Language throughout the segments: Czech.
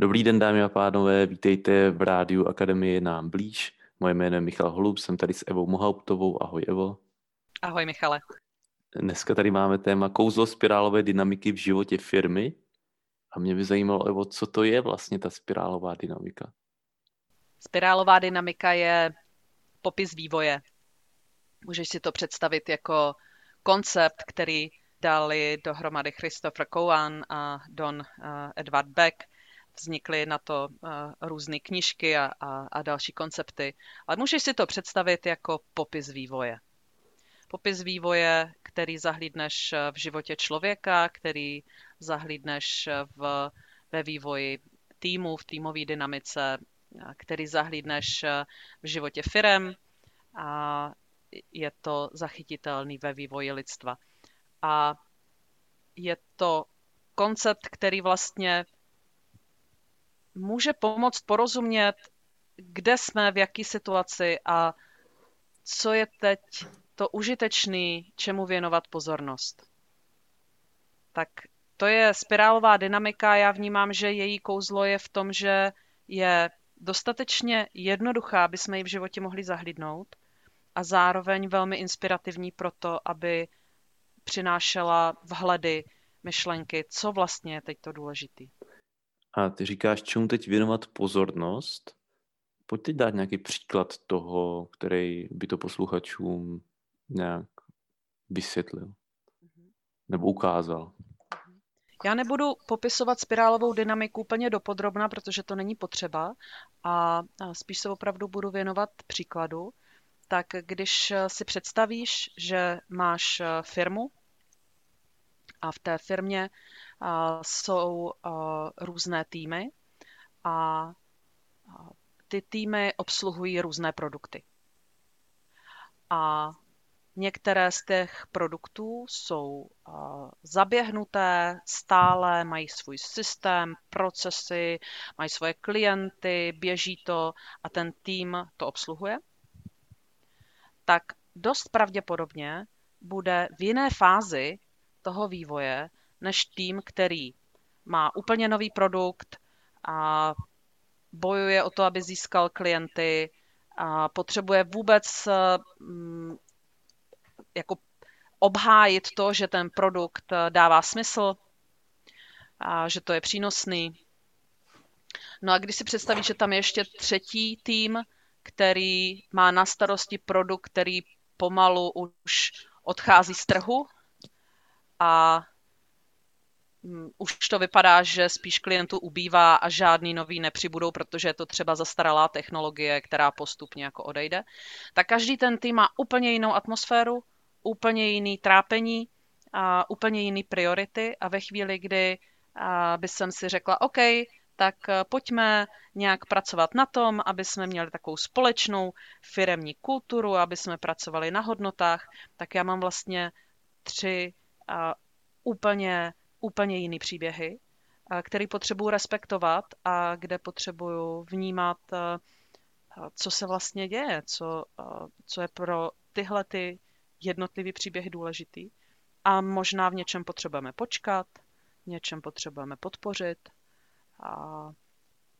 Dobrý den, dámy a pánové, vítejte v rádiu Akademie nám blíž. Moje jméno je Michal Holub, jsem tady s Evou Mohauptovou. Ahoj Evo. Ahoj Michale. Dneska tady máme téma kouzlo spirálové dynamiky v životě firmy. A mě by zajímalo, Evo, co to je vlastně ta spirálová dynamika? Spirálová dynamika je popis vývoje. Můžeš si to představit jako koncept, který dali dohromady Christopher Cowan a Don uh, Edward Beck. Vznikly na to uh, různé knížky a, a, a další koncepty. Ale můžeš si to představit jako popis vývoje. Popis vývoje, který zahlídneš v životě člověka, který zahlídneš v, ve vývoji týmu, v týmové dynamice, který zahlídneš v životě firem a je to zachytitelný ve vývoji lidstva. A je to koncept, který vlastně může pomoct porozumět, kde jsme, v jaké situaci a co je teď to užitečný, čemu věnovat pozornost. Tak to je spirálová dynamika. Já vnímám, že její kouzlo je v tom, že je dostatečně jednoduchá, aby jsme ji v životě mohli zahlídnout a zároveň velmi inspirativní pro to, aby přinášela vhledy, myšlenky, co vlastně je teď to důležitý. A ty říkáš, čemu teď věnovat pozornost? Pojď teď dát nějaký příklad toho, který by to posluchačům nějak vysvětlil nebo ukázal. Já nebudu popisovat spirálovou dynamiku úplně dopodrobna, protože to není potřeba a spíš se opravdu budu věnovat příkladu. Tak když si představíš, že máš firmu a v té firmě jsou různé týmy a ty týmy obsluhují různé produkty. A Některé z těch produktů jsou zaběhnuté, stále, mají svůj systém, procesy, mají svoje klienty, běží to a ten tým to obsluhuje, tak dost pravděpodobně bude v jiné fázi toho vývoje než tým, který má úplně nový produkt a bojuje o to, aby získal klienty, a potřebuje vůbec jako obhájit to, že ten produkt dává smysl, a že to je přínosný. No a když si představíš, že tam je ještě třetí tým, který má na starosti produkt, který pomalu už odchází z trhu a mm, už to vypadá, že spíš klientů ubývá a žádný nový nepřibudou, protože je to třeba zastaralá technologie, která postupně jako odejde, tak každý ten tým má úplně jinou atmosféru, úplně jiný trápení a úplně jiný priority. A ve chvíli, kdy by jsem si řekla, OK, tak e, pojďme nějak pracovat na tom, aby jsme měli takovou společnou firemní kulturu, aby jsme pracovali na hodnotách, tak já mám vlastně tři úplně, úplně jiný příběhy, který potřebuji respektovat a kde potřebuju vnímat, e, co se vlastně děje, co, co je pro tyhle ty jednotlivý příběh důležitý a možná v něčem potřebujeme počkat, v něčem potřebujeme podpořit a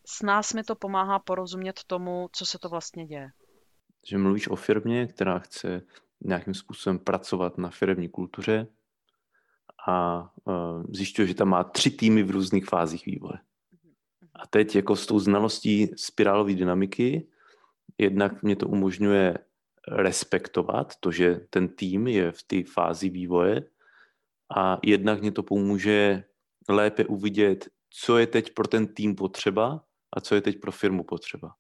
s nás mi to pomáhá porozumět tomu, co se to vlastně děje. Že mluvíš o firmě, která chce nějakým způsobem pracovat na firmní kultuře a uh, zjišťuje, že tam má tři týmy v různých fázích vývoje. A teď jako s tou znalostí spirálové dynamiky, jednak mě to umožňuje respektovat to, že ten tým je v té fázi vývoje a jednak mě to pomůže lépe uvidět, co je teď pro ten tým potřeba a co je teď pro firmu potřeba.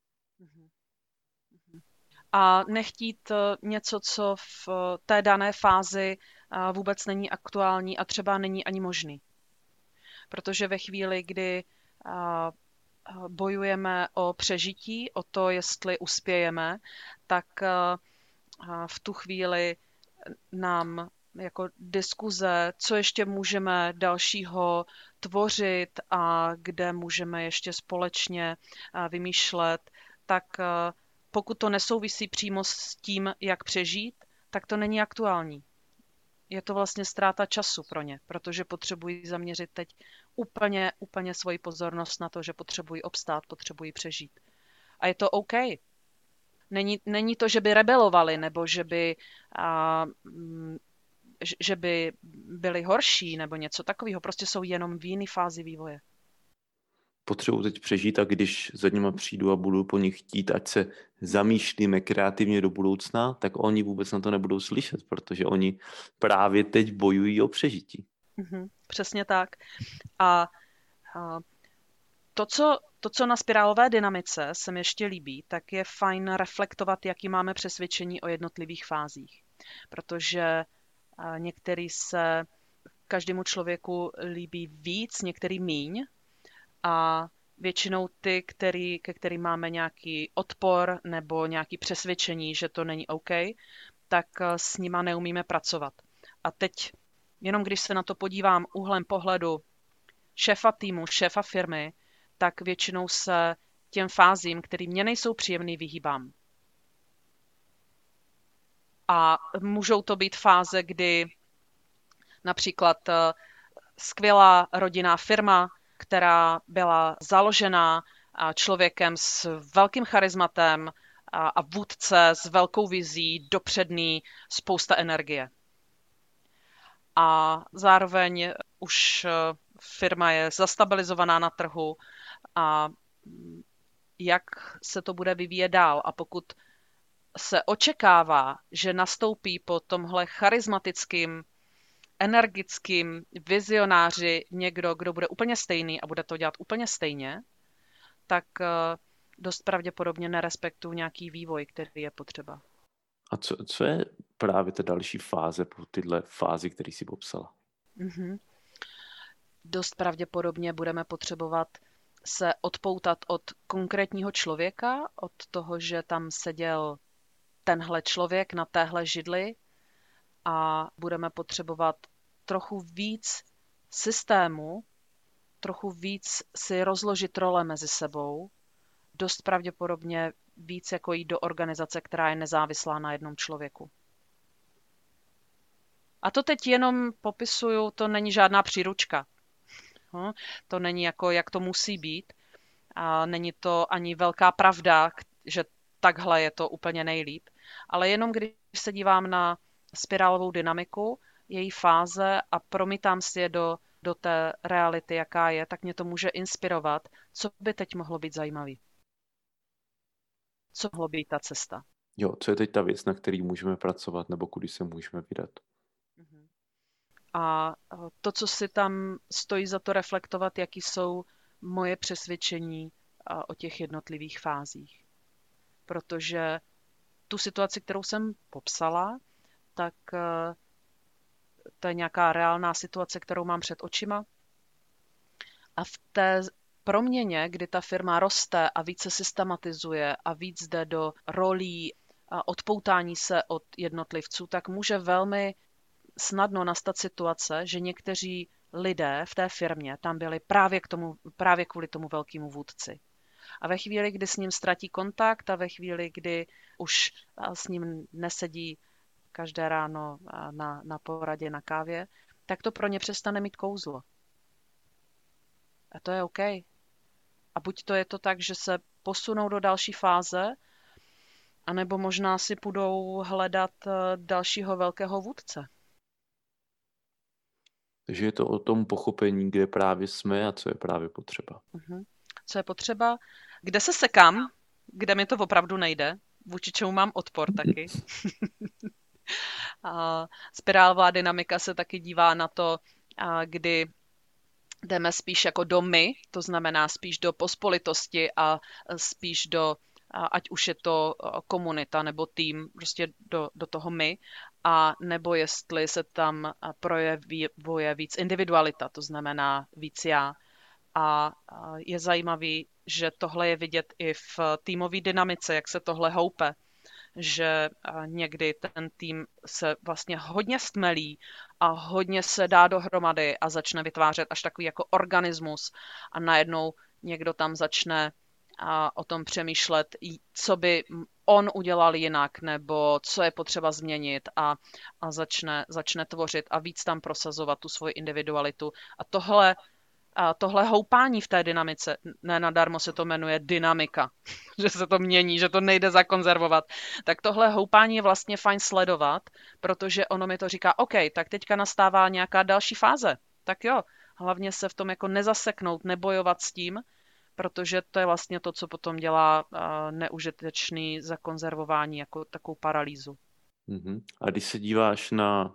A nechtít eh, něco, co v eh, té dané fázi vůbec není aktuální a třeba není ani možný. Protože ve chvíli, kdy bojujeme o přežití, o to, jestli uspějeme, tak v tu chvíli nám jako diskuze, co ještě můžeme dalšího tvořit a kde můžeme ještě společně vymýšlet, tak pokud to nesouvisí přímo s tím, jak přežít, tak to není aktuální. Je to vlastně ztráta času pro ně, protože potřebují zaměřit teď úplně, úplně svoji pozornost na to, že potřebují obstát, potřebují přežít. A je to OK. Není, není to, že by rebelovali, nebo že by, a, mm, že by byli horší, nebo něco takového. Prostě jsou jenom v jiné fázi vývoje potřebuji teď přežít a když za nima přijdu a budu po nich chtít, ať se zamýšlíme kreativně do budoucna, tak oni vůbec na to nebudou slyšet, protože oni právě teď bojují o přežití. Mm-hmm, přesně tak. A, a to, co, to, co na spirálové dynamice se mi ještě líbí, tak je fajn reflektovat, jaký máme přesvědčení o jednotlivých fázích. Protože některý se každému člověku líbí víc, některý míň, a většinou ty, který, ke kterým máme nějaký odpor nebo nějaký přesvědčení, že to není OK, tak eh, s nima neumíme pracovat. A teď, jenom když se na to podívám úhlem pohledu šéfa týmu, šéfa firmy, tak většinou se těm fázím, které mě nejsou příjemný, vyhýbám. A můžou to být fáze, kdy například eh, skvělá rodinná firma která byla založena člověkem s velkým charizmatem a vůdce s velkou vizí, dopředný, spousta energie. A zároveň už e, firma je zastabilizovaná na trhu a jak se to bude vyvíjet dál. A pokud se očekává, že nastoupí po tomhle charismatickým energickým vizionáři někdo, kdo bude úplně stejný a bude to dělat úplně stejně, tak eh, dost pravděpodobně nerespektuju nějaký vývoj, který je potřeba. A co, co je právě ta další fáze po tyhle fázi, který si popsala? Mm-hmm. Dost pravděpodobně budeme potřebovat se odpoutat od konkrétního člověka, od toho, že tam seděl tenhle člověk na téhle židli a budeme potřebovat trochu víc systému, trochu víc si rozložit role mezi sebou, dost pravděpodobně víc jako jít do organizace, která je nezávislá na jednom člověku. A to teď jenom popisuju, to není žádná příručka. Hm? To není jako, jak to musí být. A není to ani velká pravda, že takhle je to úplně nejlíp. Ale jenom když se dívám na spirálovou dynamiku, její fáze a promítám si je do, do té reality, jaká je, tak mě to může inspirovat, co by teď mohlo být zajímavý. Co mohlo být ta cesta. Jo, co je teď ta věc, na který můžeme pracovat, nebo kudy se můžeme vydat. Mhm. A to, co si tam stojí za to reflektovat, jaký jsou moje přesvědčení o těch jednotlivých fázích. Protože tu situaci, kterou jsem popsala, tak eh, to je nějaká reálná situace, kterou mám před očima. A v té proměně, kdy ta firma roste a více systematizuje a víc jde do rolí a odpoutání se od jednotlivců, tak může velmi snadno nastat situace, že někteří lidé v té firmě tam byli právě, k tomu, právě kvůli tomu velkému vůdci. A ve chvíli, kdy s ním ztratí kontakt a ve chvíli, kdy už s ním nesedí každé ráno na, na poradě, na kávě, tak to pro ně přestane mít kouzlo. A to je OK. A buď to je to tak, že se posunou do další fáze, anebo možná si budou hledat eh, dalšího velkého vůdce. Takže je to o tom pochopení, kde právě jsme a co je právě potřeba. Uh-huh. Co je potřeba, kde se sekám, kde mi to opravdu nejde, vůči čemu mám odpor taky. A spirálová dynamika se taky dívá na to, kdy jdeme spíš jako do my, to znamená spíš do pospolitosti a spíš do, ať už je to komunita nebo tým, prostě do, do toho my, a nebo jestli se tam projevuje víc individualita, to znamená víc já. A je zajímavý, že tohle je vidět i v týmové dynamice, jak se tohle houpe že někdy ten tým se vlastně hodně stmelí a hodně se dá dohromady a začne vytvářet až takový jako organismus a najednou někdo tam začne a o tom přemýšlet, co by on udělal jinak, nebo co je potřeba změnit a, a začne, začne tvořit a víc tam prosazovat tu svoji individualitu. A tohle a tohle houpání v té dynamice, ne nadarmo se to jmenuje dynamika, že se to mění, že to nejde zakonzervovat, tak tohle houpání je vlastně fajn sledovat, protože ono mi to říká, OK, tak teďka nastává nějaká další fáze, tak jo, hlavně se v tom jako nezaseknout, nebojovat s tím, protože to je vlastně to, co potom dělá neužitečný zakonzervování, jako takovou paralýzu. Mm-hmm. A když se díváš na,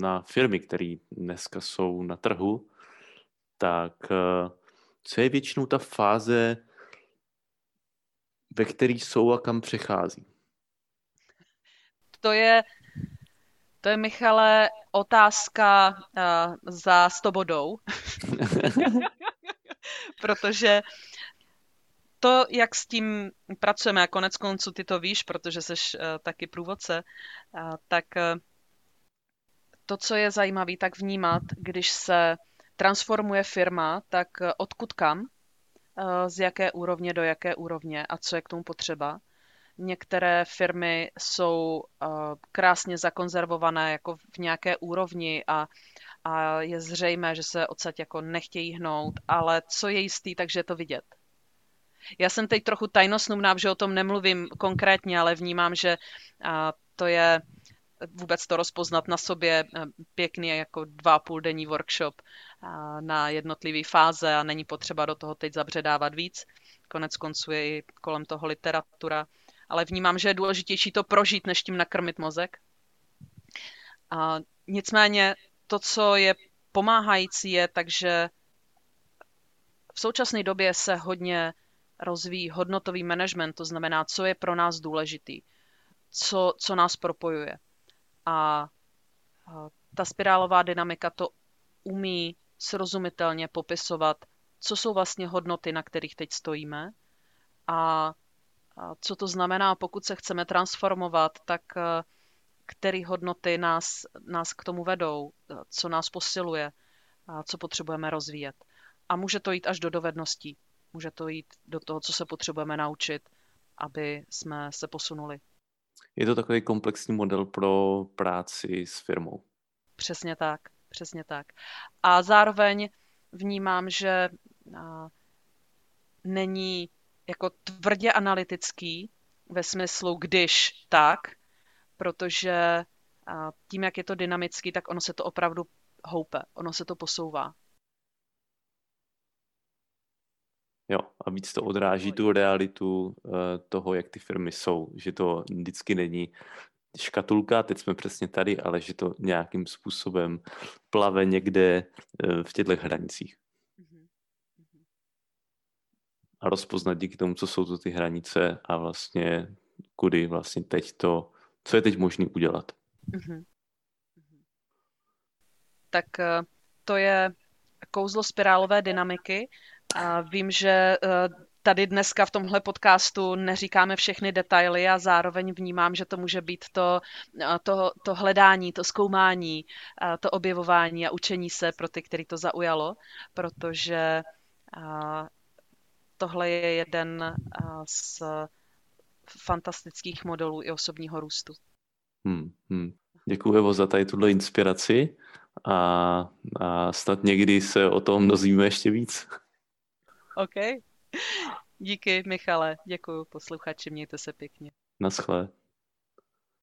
na firmy, které dneska jsou na trhu, tak eh, co je většinou ta fáze, ve které jsou a kam přechází? To je, to je Michale, otázka uh, za stobodou. Protože to, jak s tím pracujeme, a konec konců ty to víš, protože jsi uh, taky průvodce, uh, tak uh, to, co je zajímavé, tak vnímat, když se transformuje firma, tak odkud kam, z jaké úrovně do jaké úrovně a co je k tomu potřeba. Některé firmy jsou krásně zakonzervované jako v nějaké úrovni a, a je zřejmé, že se odsaď jako nechtějí hnout, ale co je jistý, takže je to vidět. Já jsem teď trochu tajnosnubná, že o tom nemluvím konkrétně, ale vnímám, že to je vůbec to rozpoznat na sobě pěkný jako dva půl denní workshop na jednotlivé fáze a není potřeba do toho teď zabředávat víc. Konec konců je i kolem toho literatura, ale vnímám, že je důležitější to prožít, než tím nakrmit mozek. A nicméně to, co je pomáhající, je takže v současné době se hodně rozvíjí hodnotový management, to znamená, co je pro nás důležitý, co, co nás propojuje. A ta spirálová dynamika to umí srozumitelně popisovat, co jsou vlastně hodnoty, na kterých teď stojíme a co to znamená, pokud se chceme transformovat, tak eh, které hodnoty nás, nás k tomu vedou, co nás posiluje, a co potřebujeme rozvíjet. A může to jít až do dovedností. Může to jít do toho, co se potřebujeme naučit, aby jsme se posunuli. Je to takový komplexní model pro práci s firmou. Přesně tak, přesně tak. A zároveň vnímám, že není jako tvrdě analytický ve smyslu když tak, protože tím, jak je to dynamický, tak ono se to opravdu houpe, ono se to posouvá. Jo, a víc to odráží tu realitu eh, toho, jak ty firmy jsou, že to vždycky není škatulka, teď jsme přesně tady, ale že to nějakým způsobem plave někde eh, v těchto hranicích. Mhm, mhm. A rozpoznat díky tomu, co jsou to ty hranice a vlastně kudy vlastně teď to, co je teď možné udělat. Mm-hmm. Tak eh, to je kouzlo spirálové dynamiky. A vím, že eh, tady dneska v tomhle podcastu neříkáme všechny detaily a zároveň vnímám, že to může být to, eh, to, to hledání, to zkoumání, to objevování a učení se pro ty, který to zaujalo, protože tohle je jeden z fantastických modelů i osobního růstu. Hmm, hmm. Děkuji Evo za tady tuhle inspiraci a, a snad někdy se o tom dozvíme ještě víc. OK. Díky, Michale. Děkuji posluchači, mějte se pěkně. Naschle.